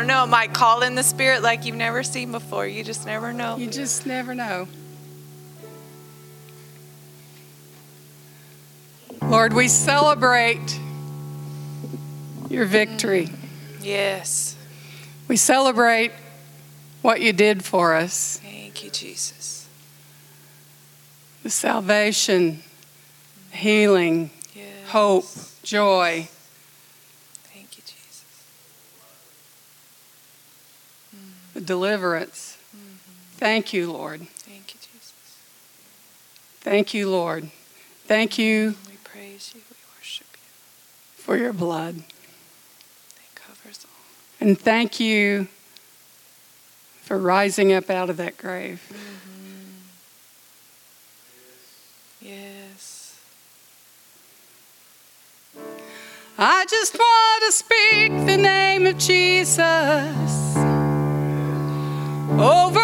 don't know, it might call in the spirit like you've never seen before. You just never know. You just never know. Lord, we celebrate your victory. Mm, yes. We celebrate what you did for us Thank you, Jesus. the salvation, healing, Yes. hope, joy. Thank you, Jesus. Deliverance. Thank you, Lord. Thank you, Jesus. Thank you, Lord. Thank you We praise you. We worship you. for your blood. That covers all. And thank you for rising up out of that grave. Mm-hmm. Yes. I just want to speak the name of Jesus over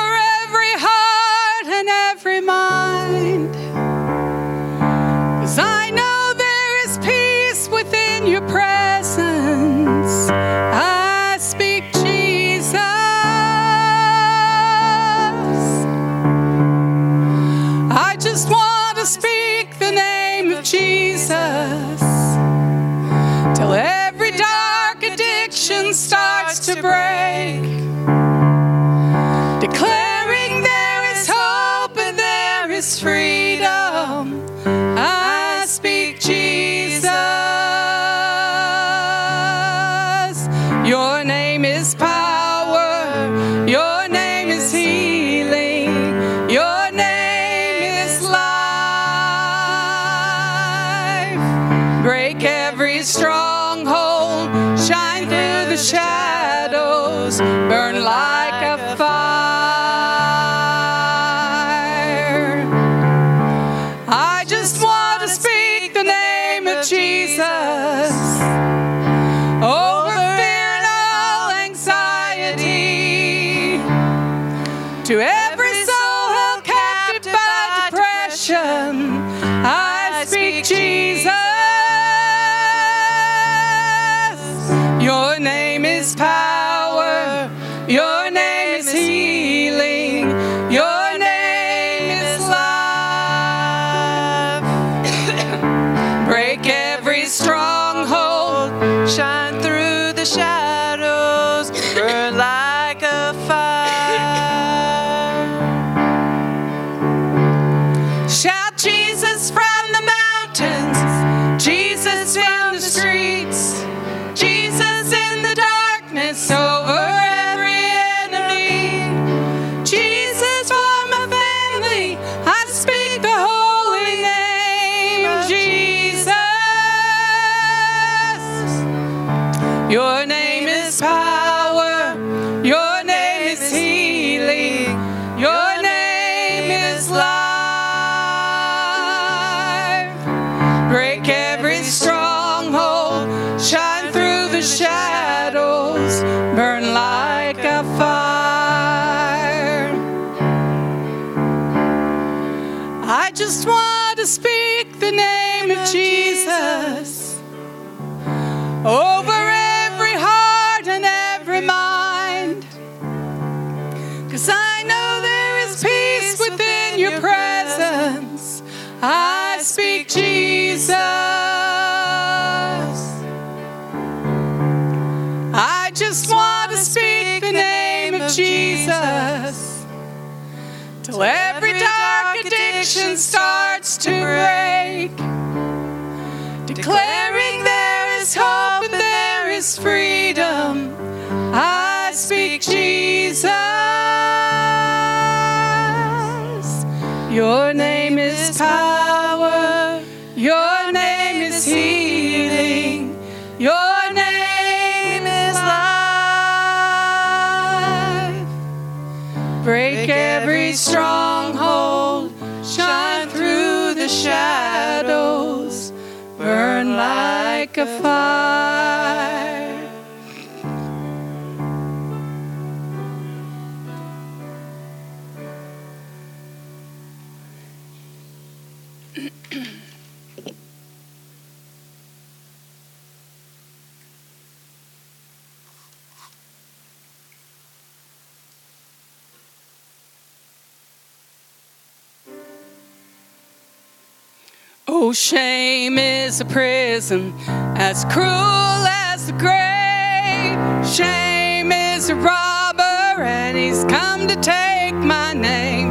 addiction starts to break. Declaring there is hope and there is freedom. I speak Jesus. Your name is power. Your name is healing. Your name is life. Break every stronghold. The shadows. Burn like a fire. Oh, shame is a prison as cruel as the grave. Shame is a robber, and he's come to take my name.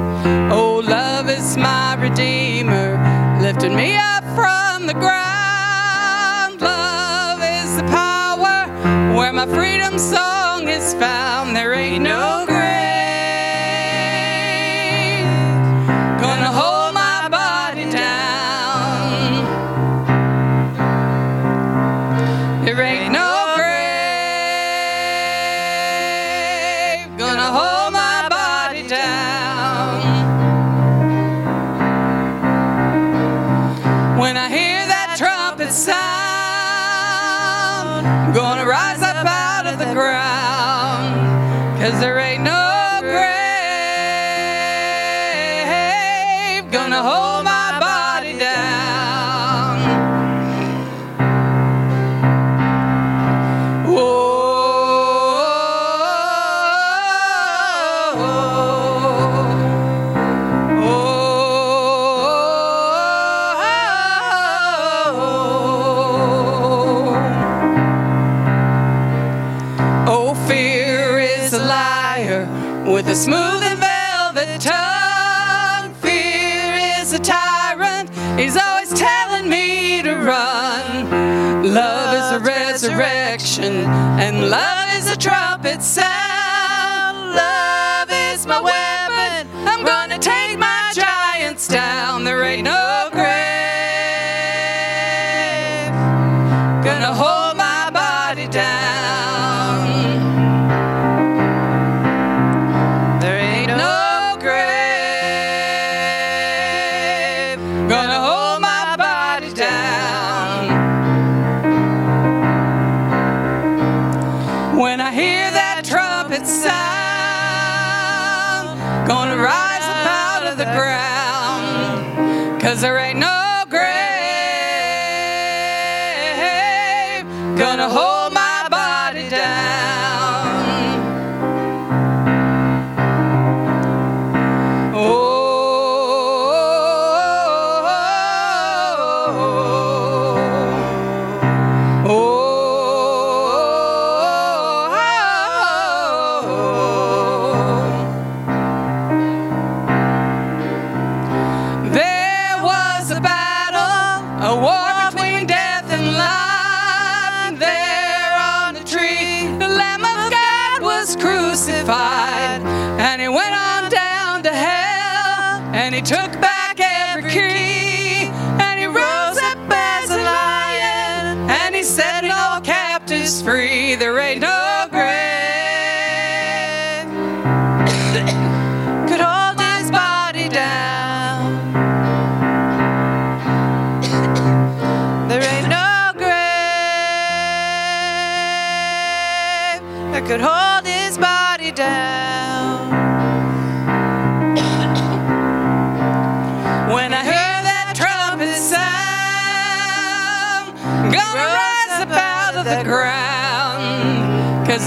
Oh, love is my redeemer, lifted me up from the ground. Love is the power where my freedom song is found. There ain't no Cause there ain't no smooth and velvet tongue. Fear is a tyrant, he's always telling me to run. Love is a resurrection, and love is a trumpet sound. Love is my way.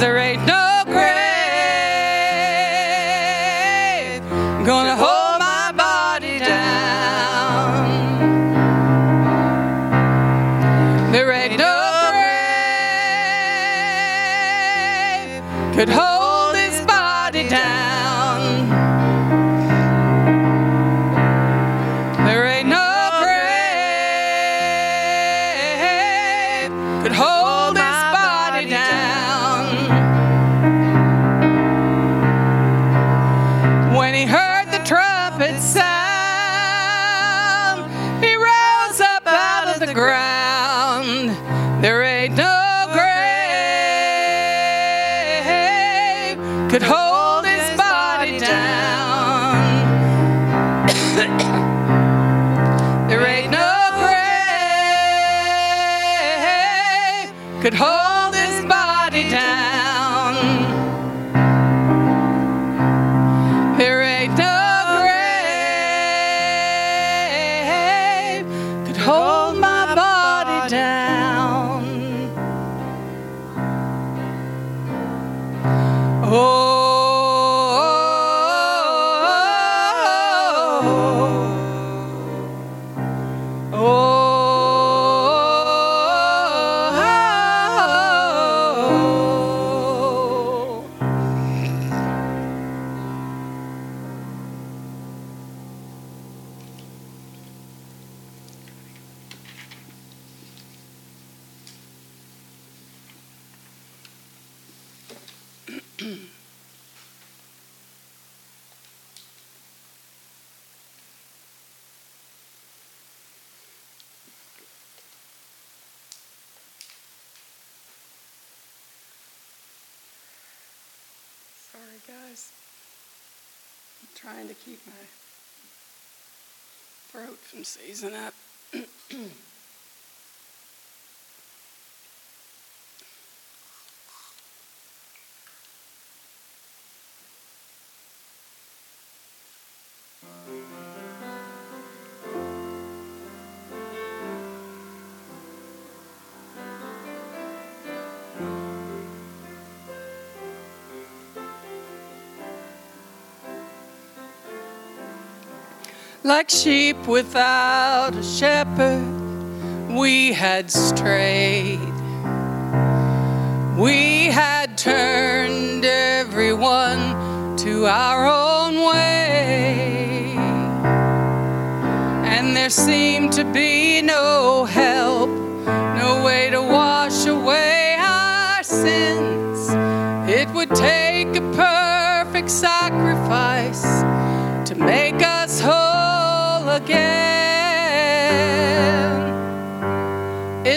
A No! Sorry, guys. I'm trying to keep my throat from seizing up. Like sheep without a shepherd, we had strayed. We had turned everyone to our own way. And there seemed to be no help,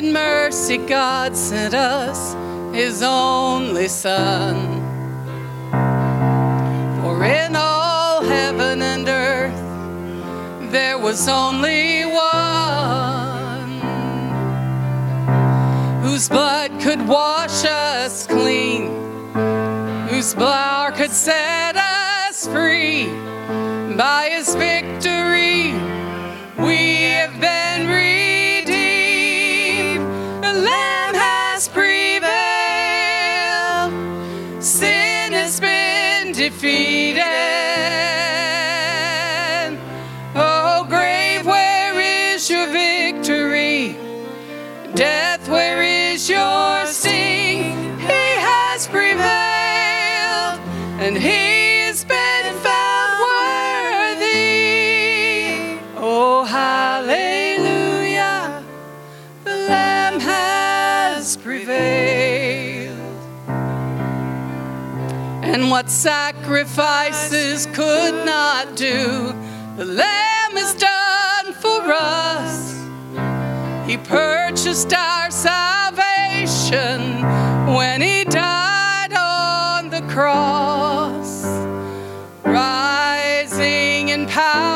In mercy, God sent us His only Son. For in all heaven and earth, there was only one whose blood could wash us clean, whose blood could set us free by his victory what sacrifices could not do, the Lamb has done for us. He purchased our salvation when He died on the cross. Rising in power,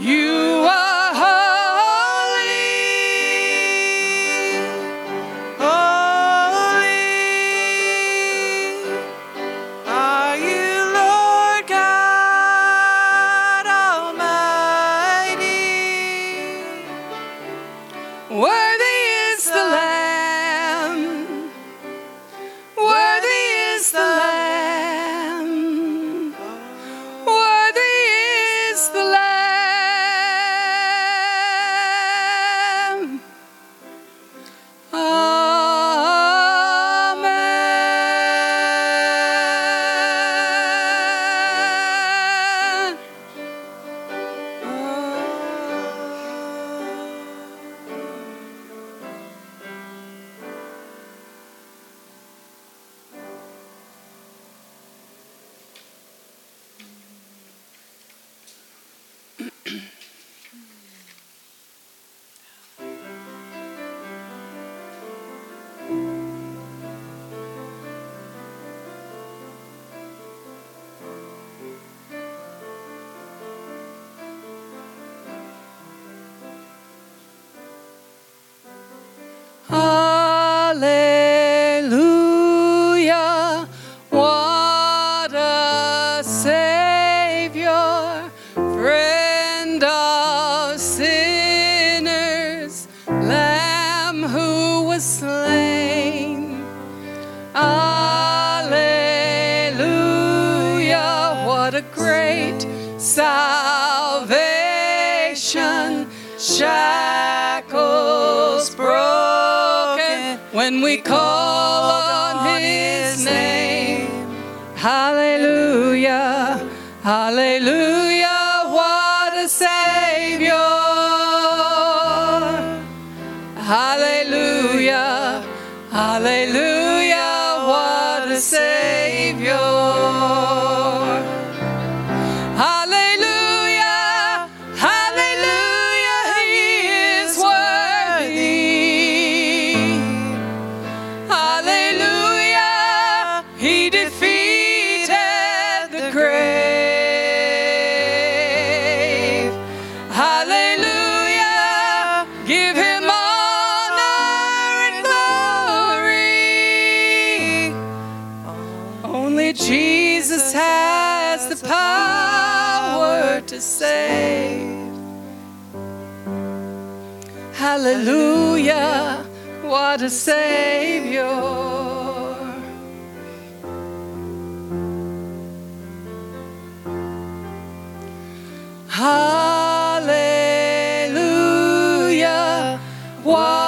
You when we call on his name. Hallelujah, hallelujah, what a savior. Hallelujah, hallelujah, what a savior. Hallelujah, what a savior. Hallelujah, what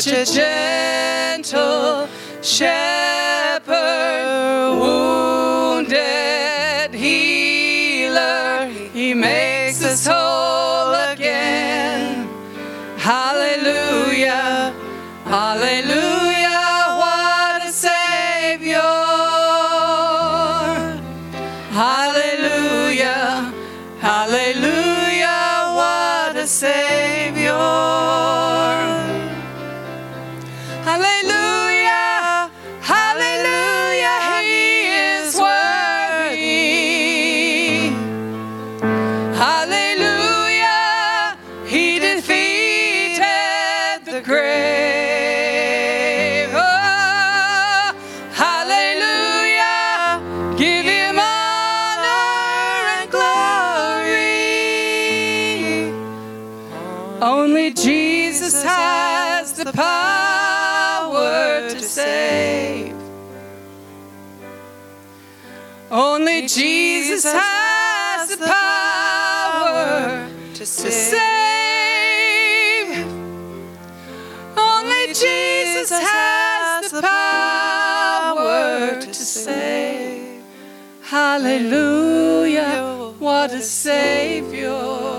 such a gentle Jesus has the power to save. Only Jesus has the power to save. Hallelujah, what a savior.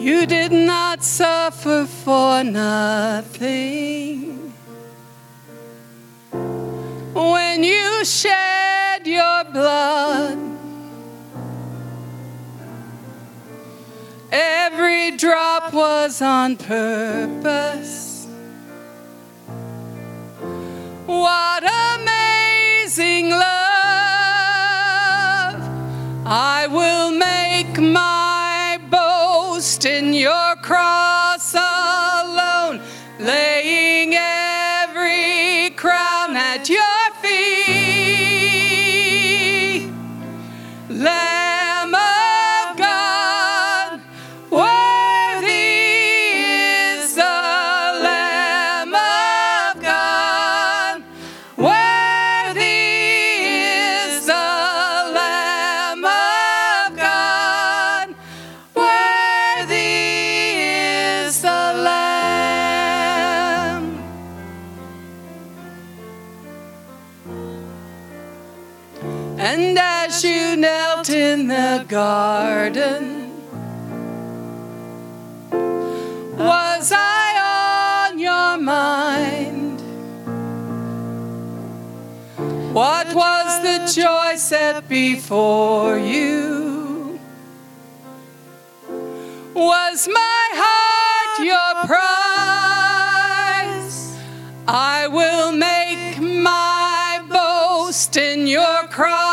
You did not suffer for nothing. When you shed your blood, every drop was on purpose. What amazing love! I will garden, was I on your mind? What was the joy set before you? Was my heart your prize? I will make my boast in your cross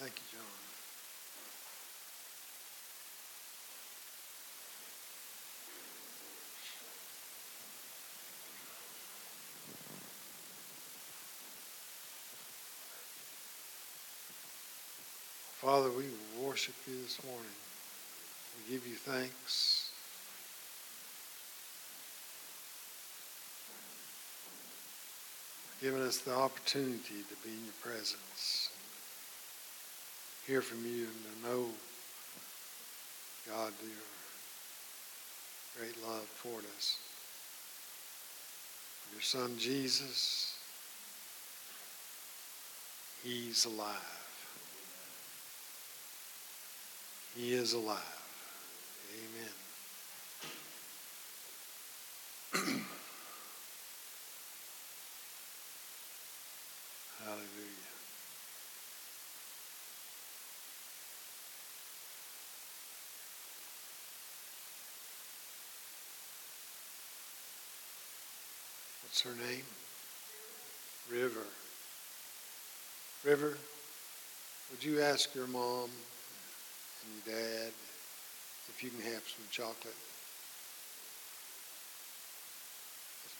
Thank you, John. Father, we worship you this morning. We give you thanks. for Giving us the opportunity to be in your presence hear from you and to know, God, your great love toward us. Your son Jesus, he's alive. He is alive. Amen. What's her name? River. River, would you ask your mom and your dad if you can have some chocolate?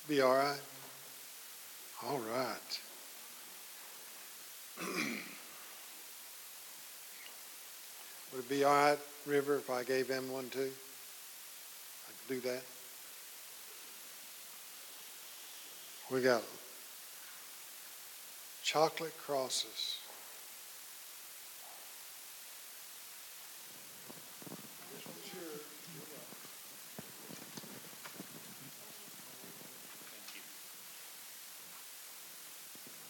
Be all right? All right. Would it be all right, River, if I gave them one too? I could do that. We got chocolate crosses.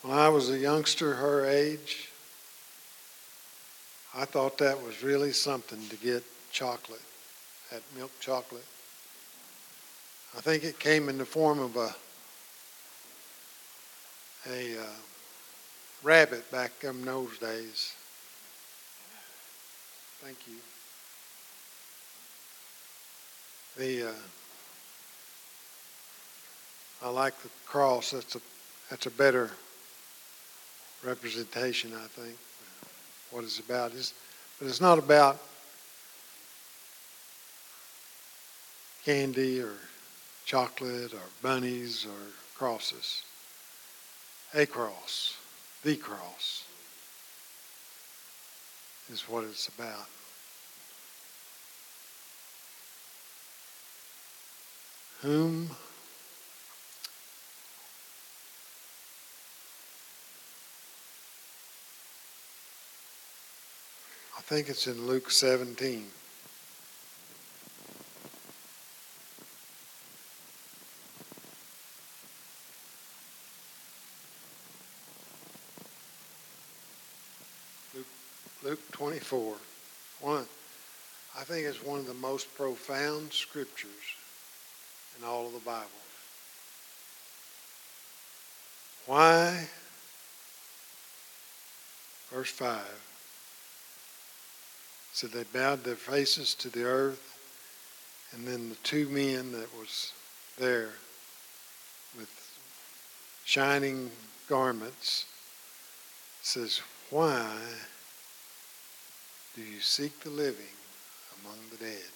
When I was a youngster her age, I thought that was really something to get chocolate, that milk chocolate. I think it came in the form of a a uh, rabbit back in those days. Thank you. The uh, I like the cross. That's a that's a better representation, I think. What it's about is, but it's not about candy or chocolate or bunnies or crosses. A cross, the cross, is what it's about. Whom I think it's in Luke 17. Luke, 24. One, I think it's one of the most profound scriptures in all of the Bible. Why? Verse 5 so they bowed their faces to the earth, and then the two men that was there with shining garments says, Why do you seek the living among the dead?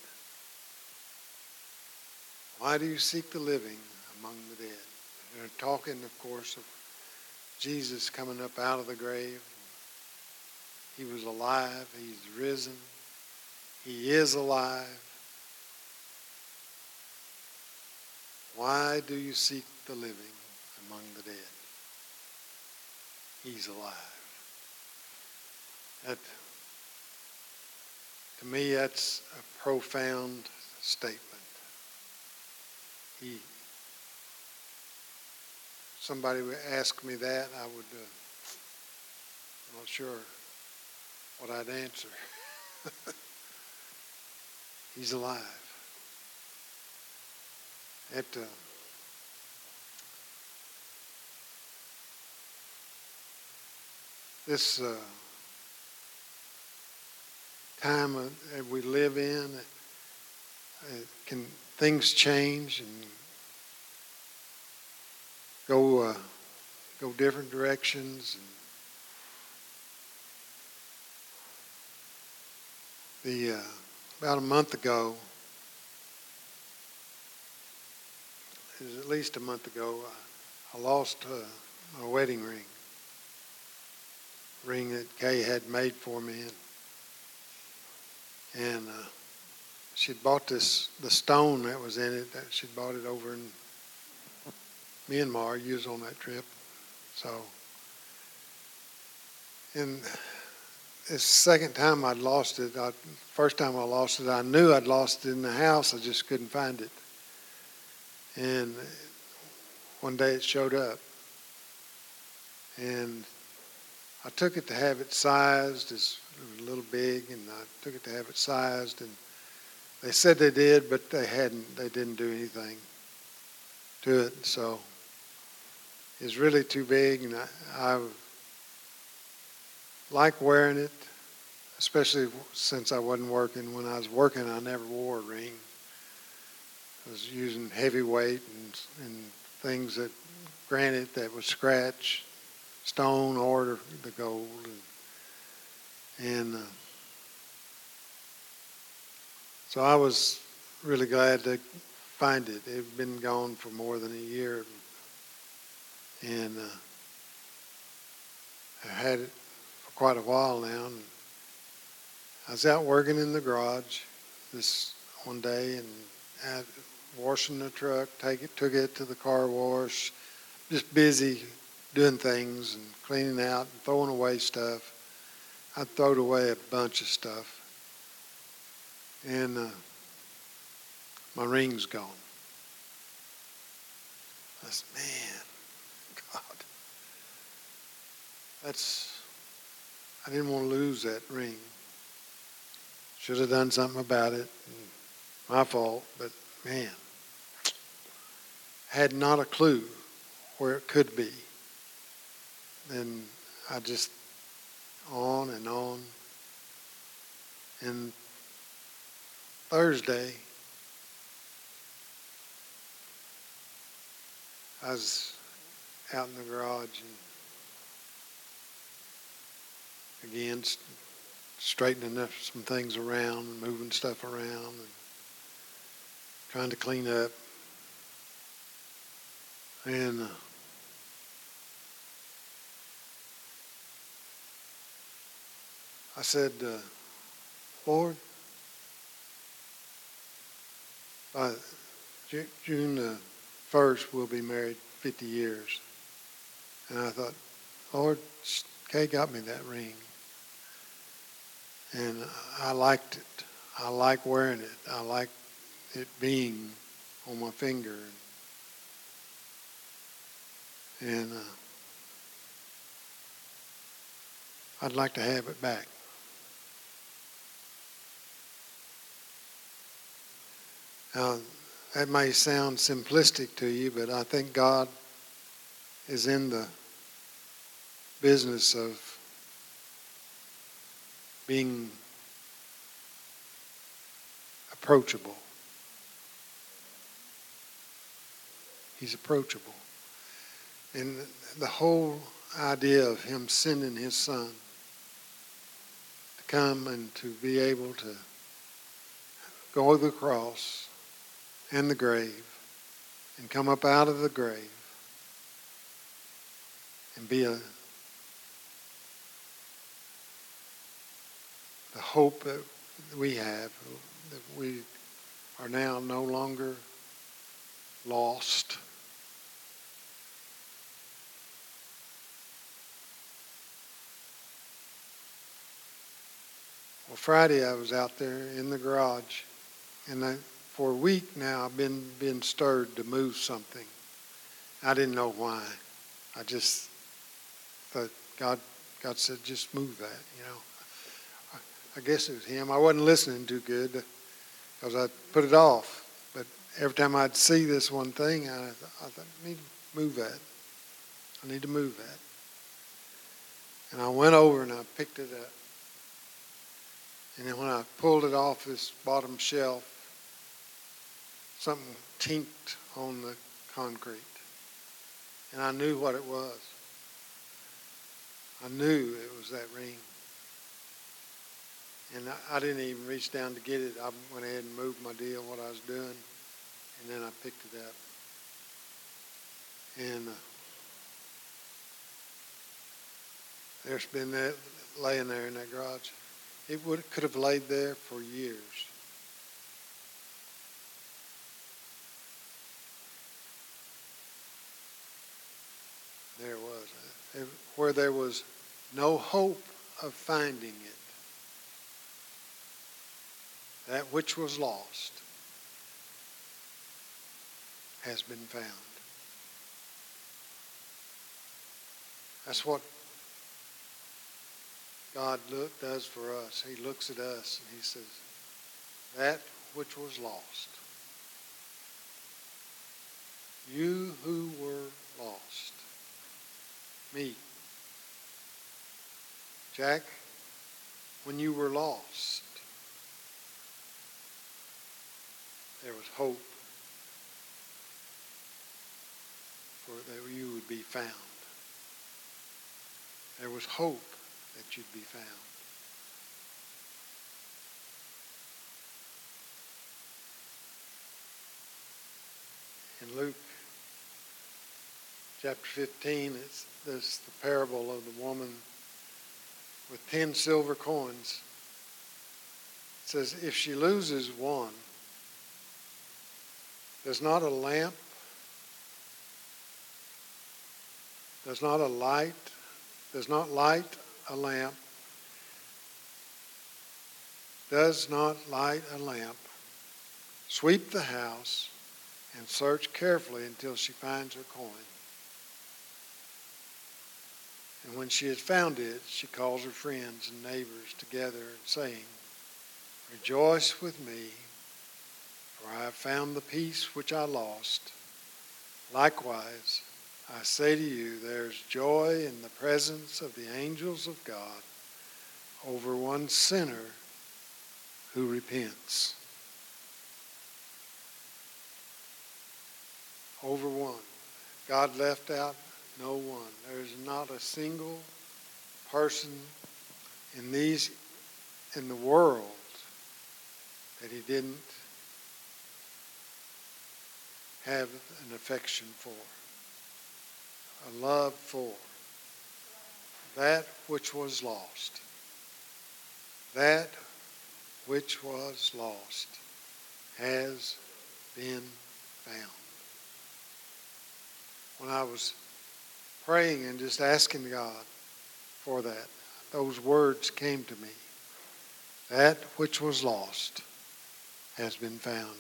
Why do you seek the living among the dead? They're talking, of course, of Jesus coming up out of the grave. He was alive. He's risen. He is alive. Why do you seek the living among the dead? He's alive. That, to me, that's a profound statement. He, somebody would ask me that, I would, uh, I'm not sure what I'd answer. He's alive. At uh, this uh, time that we live in, can things change and go uh, go different directions The uh, about a month ago, it was at least a month ago, I, I lost uh, my wedding ring, ring that Kay had made for me, and, and uh, she'd bought this the stone that was in it. That she'd bought it over in Myanmar. Used on that trip, so and it's the second time I'd lost it. I, first time I lost it, I knew I'd lost it in the house. I just couldn't find it. And one day it showed up. And I took it to have it sized. It was a little big, and I took it to have it sized. And they said they did, but they hadn't. They didn't do anything to it. So it's really too big, and I, I like wearing it, especially since I wasn't working. When I was working, I never wore a ring. I was using heavy weight and, and things that, granted, that would scratch stone or the gold. And, and uh, so I was really glad to find it. It had been gone for more than a year. And uh, I had it for quite a while now. And I was out working in the garage this one day and had, washing the truck, take it, took it to the car wash, just busy doing things and cleaning out and throwing away stuff. I throwed away a bunch of stuff. And uh, my ring's gone. I said, man, God, that's I didn't want to lose that ring. Should have done something about it. My fault, but man, had not a clue where it could be. Then I just on and on. And Thursday, I was out in the garage and again, straightening up some things around and moving stuff around and trying to clean up. And uh, I said, uh, Lord, by Ju- June the 1st, we'll be married 50 years. And I thought, Lord, Kay got me that ring. And I liked it. I like wearing it. I like it being on my finger. And uh, I'd like to have it back. Now, that may sound simplistic to you, but I think God is in the business of being approachable. He's approachable. And the whole idea of him sending his son to come and to be able to go to the cross and the grave and come up out of the grave and be a the hope that we have that we are now no longer lost. Well, Friday I was out there in the garage, and I, for a week now I've been been stirred to move something. I didn't know why. I just thought God God said just move that, you know. I guess it was him. I wasn't listening too good because I put it off. But every time I'd see this one thing, I, I thought, I need to move that. I need to move that. And I went over and I picked it up. And then when I pulled it off this bottom shelf, something tinked on the concrete. And I knew what it was. I knew it was that ring. And I, I didn't even reach down to get it. I went ahead and moved my deal, what I was doing, and then I picked it up. And uh, there's been that laying there in that garage. It would could have laid there for years. There it was. Where there was no hope of finding it. That which was lost has been found. That's what God look, does for us. He looks at us and he says, that which was lost. You who were lost. Me. Jack, when you were lost, there was hope for that you would be found. There was hope that you'd be found. In Luke chapter 15, it's this the parable of the woman with ten silver coins. It says, if she loses one, does not a lamp, does not a light, does not light a lamp, does not light a lamp, sweep the house, and search carefully until she finds her coin. And when she has found it, she calls her friends and neighbors together and saying, Rejoice with me for I have found the piece which I lost. Likewise, I say to you, there's joy in the presence of the angels of God over one sinner who repents. Over one. God left out no one. There's not a single person in these in the world that he didn't have an affection for, a love for that which was lost. That which was lost has been found. When I was praying and just asking God for that, those words came to me. That which was lost has been found.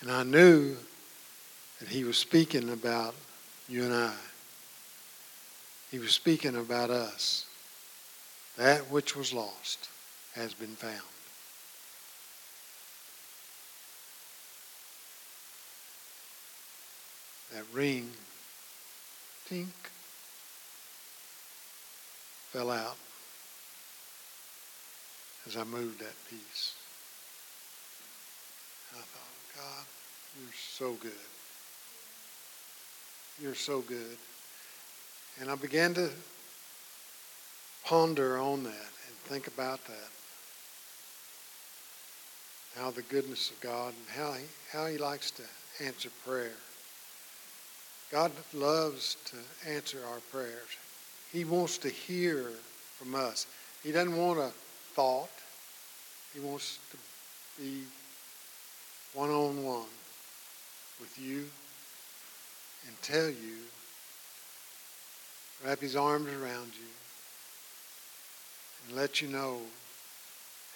And I knew that he was speaking about you and I. He was speaking about us. That which was lost has been found. That ring, tink, fell out as I moved that piece. And I thought, God, you're so good. You're so good. And I began to ponder on that and think about that. How the goodness of God and how he, how he likes to answer prayer. God loves to answer our prayers. He wants to hear from us. He doesn't want a thought. He wants to be one on one with you and tell you, wrap his arms around you, and let you know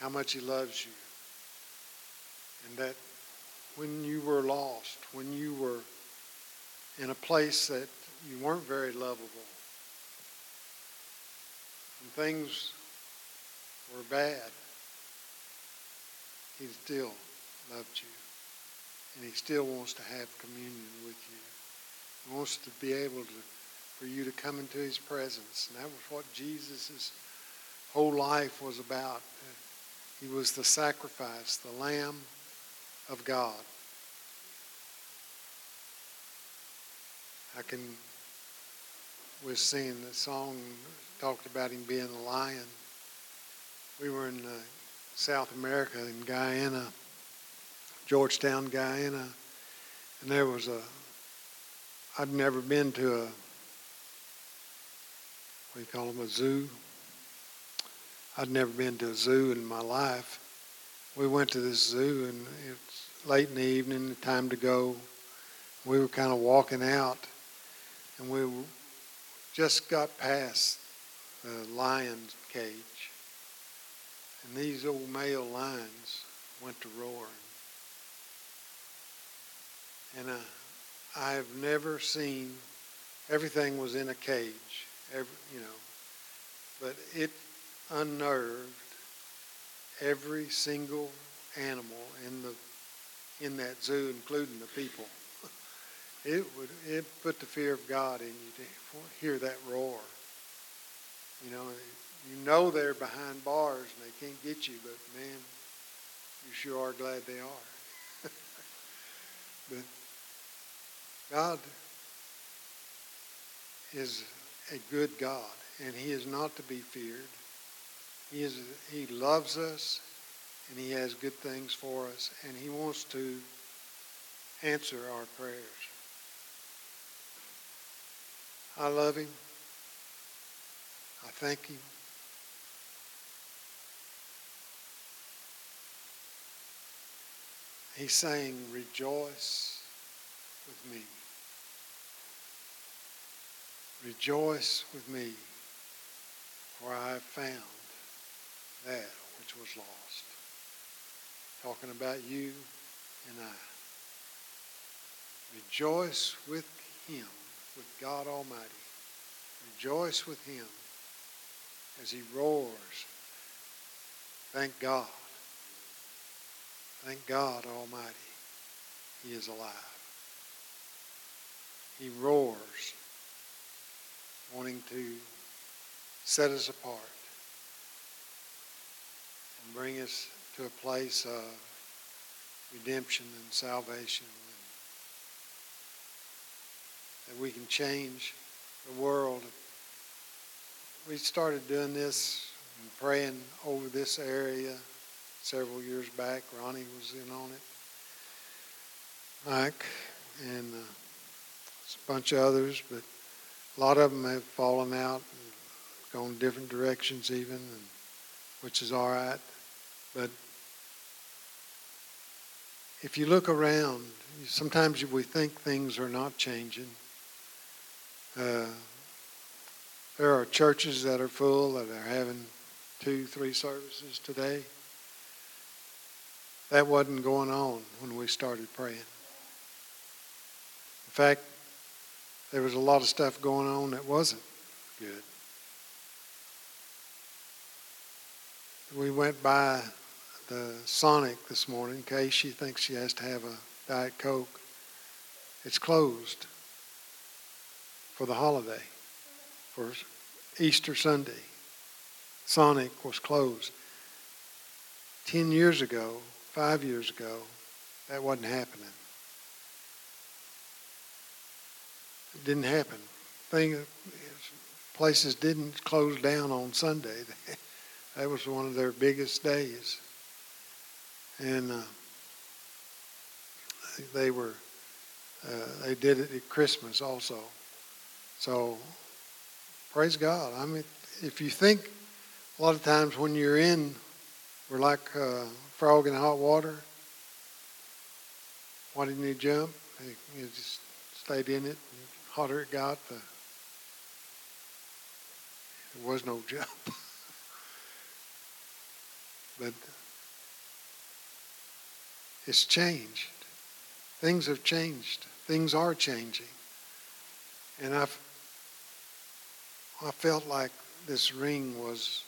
how much he loves you. And that when you were lost, when you were in a place that you weren't very lovable, when things were bad, he still loved you. And he still wants to have communion with you. He wants to be able to, for you to come into his presence. And that was what Jesus' whole life was about. He was the sacrifice, the Lamb of God. I can, we're singing the song, talked about him being a lion. We were in uh, South America, in Guyana, Georgetown, Guyana, and there was a, I'd never been to a, what do you call them, a zoo? I'd never been to a zoo in my life. We went to this zoo, and it's late in the evening, time to go. We were kind of walking out, and we just got past lion's cage. And these old male lions went to roaring. And uh, I have never seen, everything was in a cage, every, you know, but it unnerved every single animal in the in that zoo, including the people. It would it put the fear of God in you to hear that roar. You know, you know they're behind bars and they can't get you, but man, you sure are glad they are. but God is a good God, and He is not to be feared. He is He loves us, and He has good things for us, and He wants to answer our prayers. I love Him. I thank you. He's saying, Rejoice with me. Rejoice with me, for I have found that which was lost. Talking about you and I. Rejoice with him, with God Almighty. Rejoice with him as he roars. Thank God. Thank God Almighty. He is alive. He roars, wanting to set us apart and bring us to a place of redemption and salvation. And that we can change the world. We started doing this and praying over this area several years back. Ronnie was in on it. Mike and uh, a bunch of others, but a lot of them have fallen out and gone different directions even, and, which is all right. But if you look around, sometimes we think things are not changing. Uh, there are churches that are full that are having two, three services today. That wasn't going on when we started praying. In fact, there was a lot of stuff going on that wasn't good. We went by the Sonic this morning. Kay, she thinks she has to have a Diet Coke. It's closed for the holiday, Easter Sunday. Sonic was closed. Ten years ago, five years ago, that wasn't happening. It didn't happen. Thing, places didn't close down on Sunday. that was one of their biggest days and uh, they were uh, they did it at Christmas also. So praise God. I mean, if you think a lot of times when you're in, we're like a frog in hot water. Why didn't he jump? He just stayed in it. The hotter it got, the there was no jump. but it's changed. Things have changed. Things are changing. And I've, I felt like this ring was,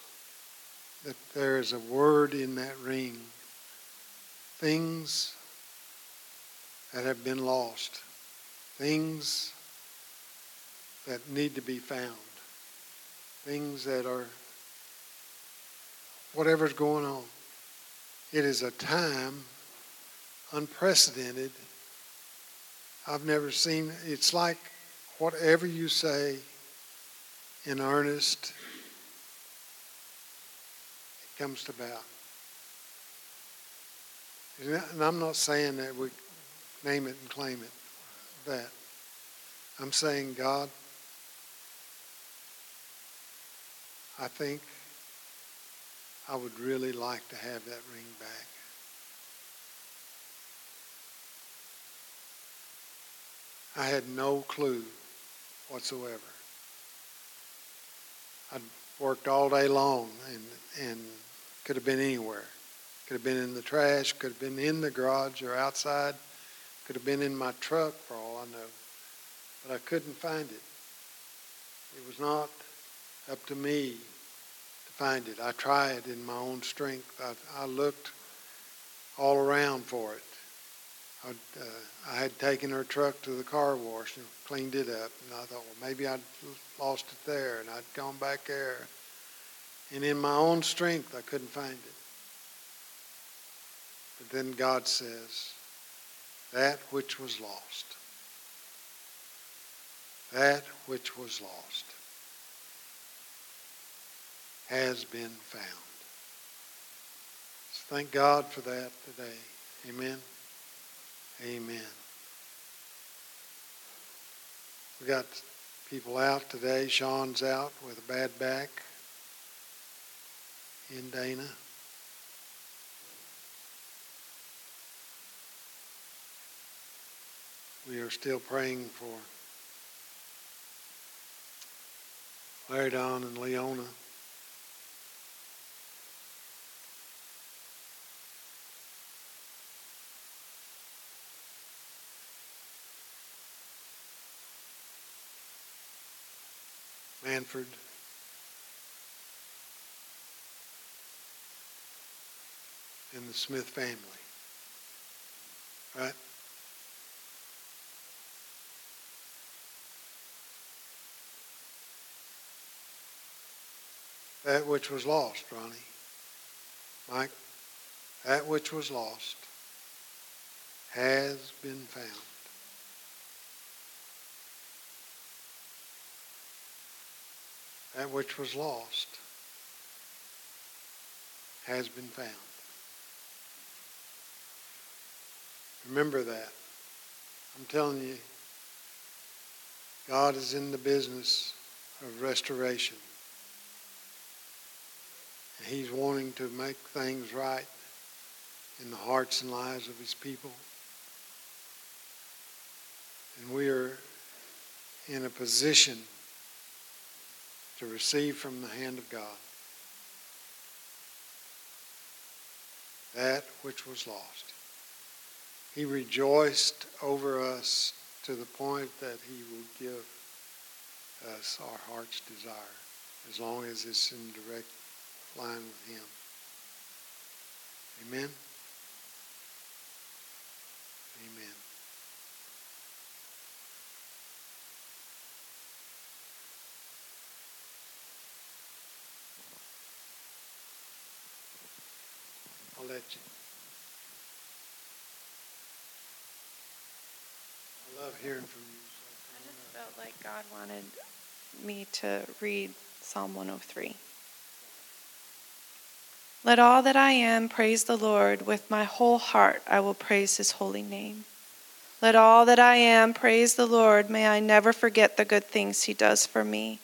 that there is a word in that ring. Things that have been lost. Things that need to be found. Things that are, whatever's going on. It is a time unprecedented. I've never seen, it's like whatever you say in earnest, it comes to about. And I'm not saying that we name it and claim it, that. I'm saying, God, I think I would really like to have that ring back. I had no clue whatsoever. I'd worked all day long and, and could have been anywhere. Could have been in the trash, could have been in the garage or outside, could have been in my truck for all I know. But I couldn't find it. It was not up to me to find it. I tried in my own strength. I, I looked all around for it. I'd, uh, I had taken her truck to the car wash and cleaned it up. And I thought, well, maybe I'd lost it there. And I'd gone back there. And in my own strength, I couldn't find it. But then God says, that which was lost, that which was lost has been found. So thank God for that today. Amen. Amen. We got people out today. Sean's out with a bad back in Dana. We are still praying for Larry Don and Leona. Manford. And the Smith family. Right? That which was lost, Ronnie. Mike, that which was lost has been found. That which was lost has been found. Remember that. I'm telling you, God is in the business of restoration. And He's wanting to make things right in the hearts and lives of His people. And we are in a position to receive from the hand of God that which was lost. He rejoiced over us to the point that he will give us our heart's desire as long as it's in direct line with him. Amen? Amen. I'll let you. I love hearing from you. I just felt like God wanted me to read Psalm 103. Let all that I am praise the Lord. With my whole heart I will praise his holy name. Let all that I am praise the Lord. May I never forget the good things he does for me.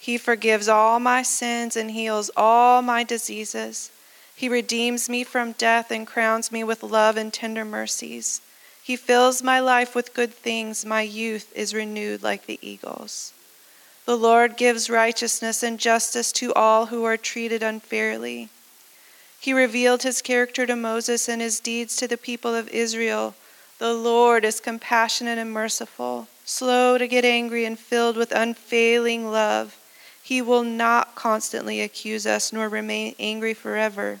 He forgives all my sins and heals all my diseases. He redeems me from death and crowns me with love and tender mercies. He fills my life with good things. My youth is renewed like the eagles. The Lord gives righteousness and justice to all who are treated unfairly. He revealed his character to Moses and his deeds to the people of Israel. The Lord is compassionate and merciful, slow to get angry, and filled with unfailing love. He will not constantly accuse us nor remain angry forever.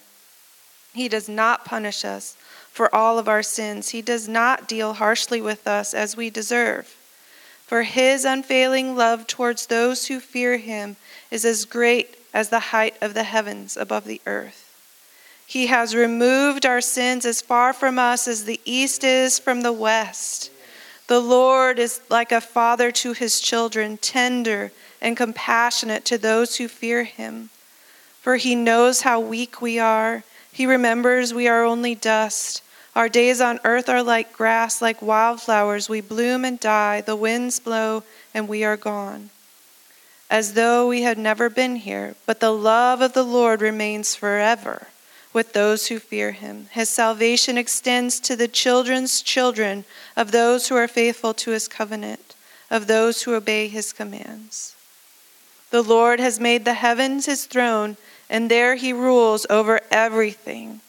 He does not punish us for all of our sins. He does not deal harshly with us as we deserve. For his unfailing love towards those who fear him is as great as the height of the heavens above the earth. He has removed our sins as far from us as the east is from the west. The Lord is like a father to his children, tender and compassionate to those who fear him. For he knows how weak we are. He remembers we are only dust. Our days on earth are like grass, like wildflowers. We bloom and die. The winds blow, and we are gone. As though we had never been here, but the love of the Lord remains forever with those who fear him. His salvation extends to the children's children of those who are faithful to his covenant, of those who obey his commands. The Lord has made the heavens his throne, and there he rules over everything.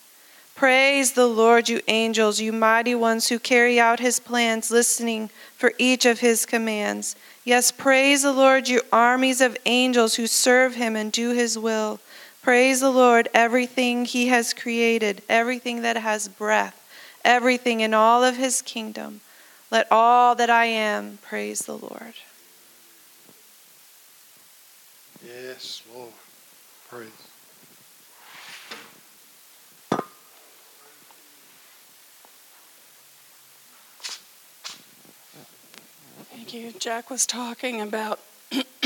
Praise the Lord, you angels, you mighty ones who carry out his plans, listening for each of his commands. Yes, praise the Lord, you armies of angels who serve him and do his will. Praise the Lord, everything he has created, everything that has breath, everything in all of his kingdom. Let all that I am praise the Lord. Yes, Lord. Praise. Thank you. Jack was talking about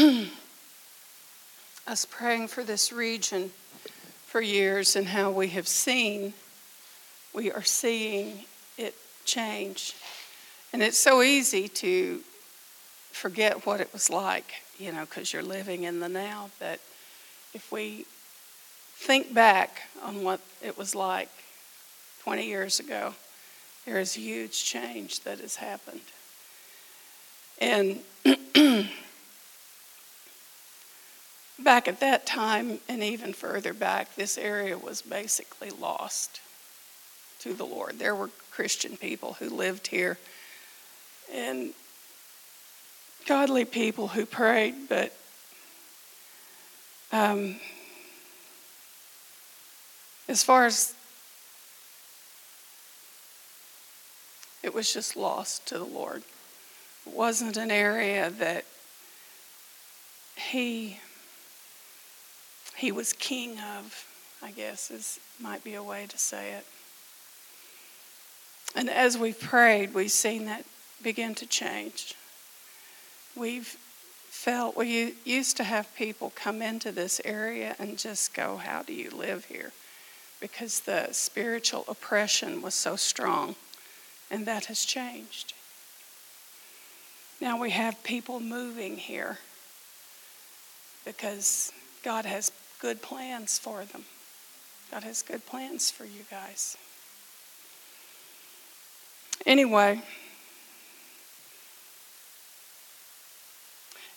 us praying for this region for years and how we have seen, we are seeing it change. And it's so easy to forget what it was like, you know, because you're living in the now. But if we think back on what it was like 20 years ago, there is huge change that has happened. And back at that time, and even further back, this area was basically lost to the Lord. There were Christian people who lived here and godly people who prayed, but um, as far as it was just lost to the Lord. Wasn't an area that he he was king of, I guess is might be a way to say it. And as we've prayed, we've seen that begin to change. We've felt we used to have people come into this area and just go, How do you live here? Because the spiritual oppression was so strong, and that has changed. Now we have people moving here because God has good plans for them. God has good plans for you guys. Anyway,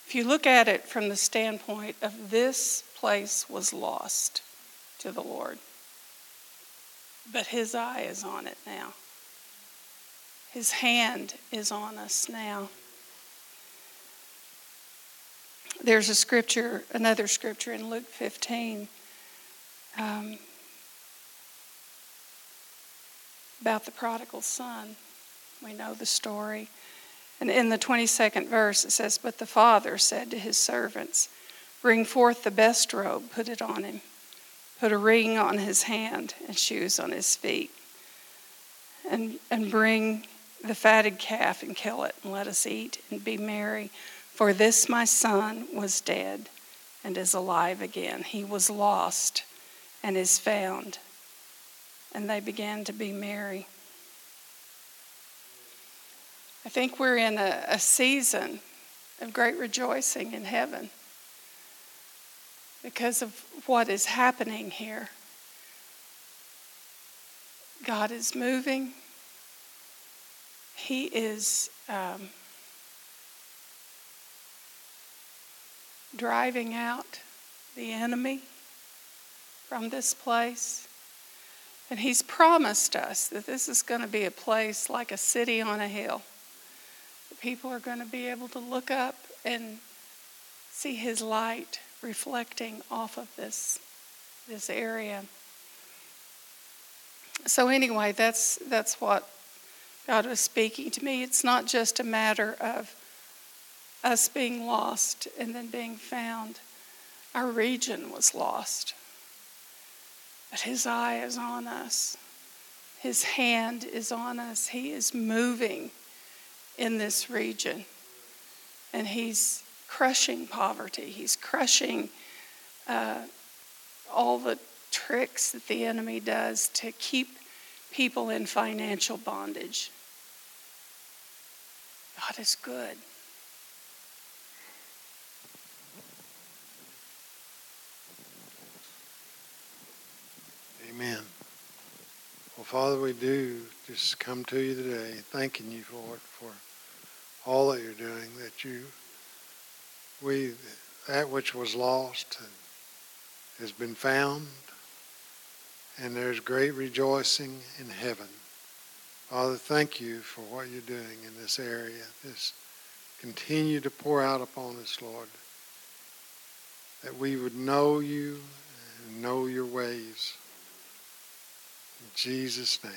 if you look at it from the standpoint of this place was lost to the Lord, but His eye is on it now. His hand is on us now. There's a scripture, another scripture in Luke 15 um, about the prodigal son. We know the story. And in the 22nd verse, it says, But the father said to his servants, Bring forth the best robe, put it on him, put a ring on his hand and shoes on his feet, and, and bring the fatted calf and kill it, and let us eat and be merry. For this my son was dead and is alive again. He was lost and is found. And they began to be merry. I think we're in a, a season of great rejoicing in heaven because of what is happening here. God is moving. He is um, driving out the enemy from this place. And He's promised us that this is going to be a place like a city on a hill. People are going to be able to look up and see His light reflecting off of this, this area. So anyway, that's that's what God was speaking to me. It's not just a matter of us being lost and then being found. Our region was lost. But His eye is on us, His hand is on us. He is moving in this region. And He's crushing poverty, He's crushing uh, all the tricks that the enemy does to keep people in financial bondage. God is good. Amen. Well, Father, we do just come to you today, thanking you for for all that you're doing, that you, we, that which was lost has been found, and there's great rejoicing in heaven. Father, thank you for what you're doing in this area. This continue to pour out upon us, Lord, that we would know you and know your ways. In Jesus' name,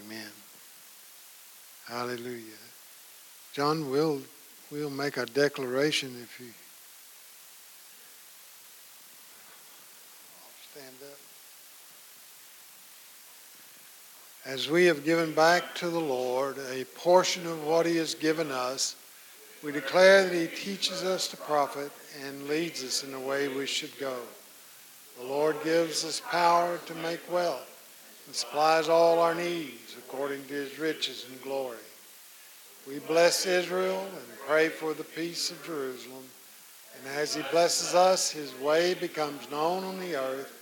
amen. Hallelujah. John, we'll, we'll make a declaration if you stand up. As we have given back to the Lord a portion of what he has given us, we declare that he teaches us to profit and leads us in the way we should go. The Lord gives us power to make wealth and supplies all our needs according to his riches and glory. We bless Israel and pray for the peace of Jerusalem. And as he blesses us, his way becomes known on the earth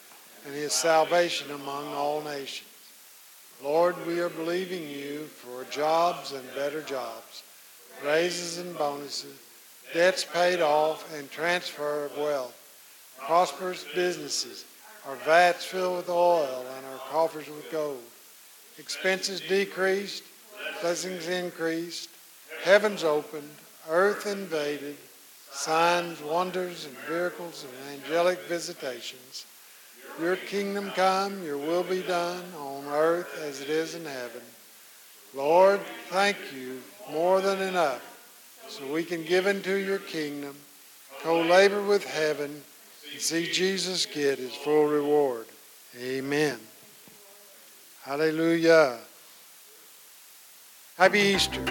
and his salvation among all nations. Lord, we are believing you for jobs and better jobs, raises and bonuses, debts paid off, and transfer of wealth prosperous businesses, our vats filled with oil, and our coffers with gold. Expenses decreased, blessings increased, heavens opened, earth invaded, signs, wonders, and miracles and angelic visitations. Your kingdom come, your will be done on earth as it is in heaven. Lord, thank you more than enough so we can give into your kingdom, co-labor with heaven, see Jesus get his full reward. Amen. Hallelujah. Happy Easter.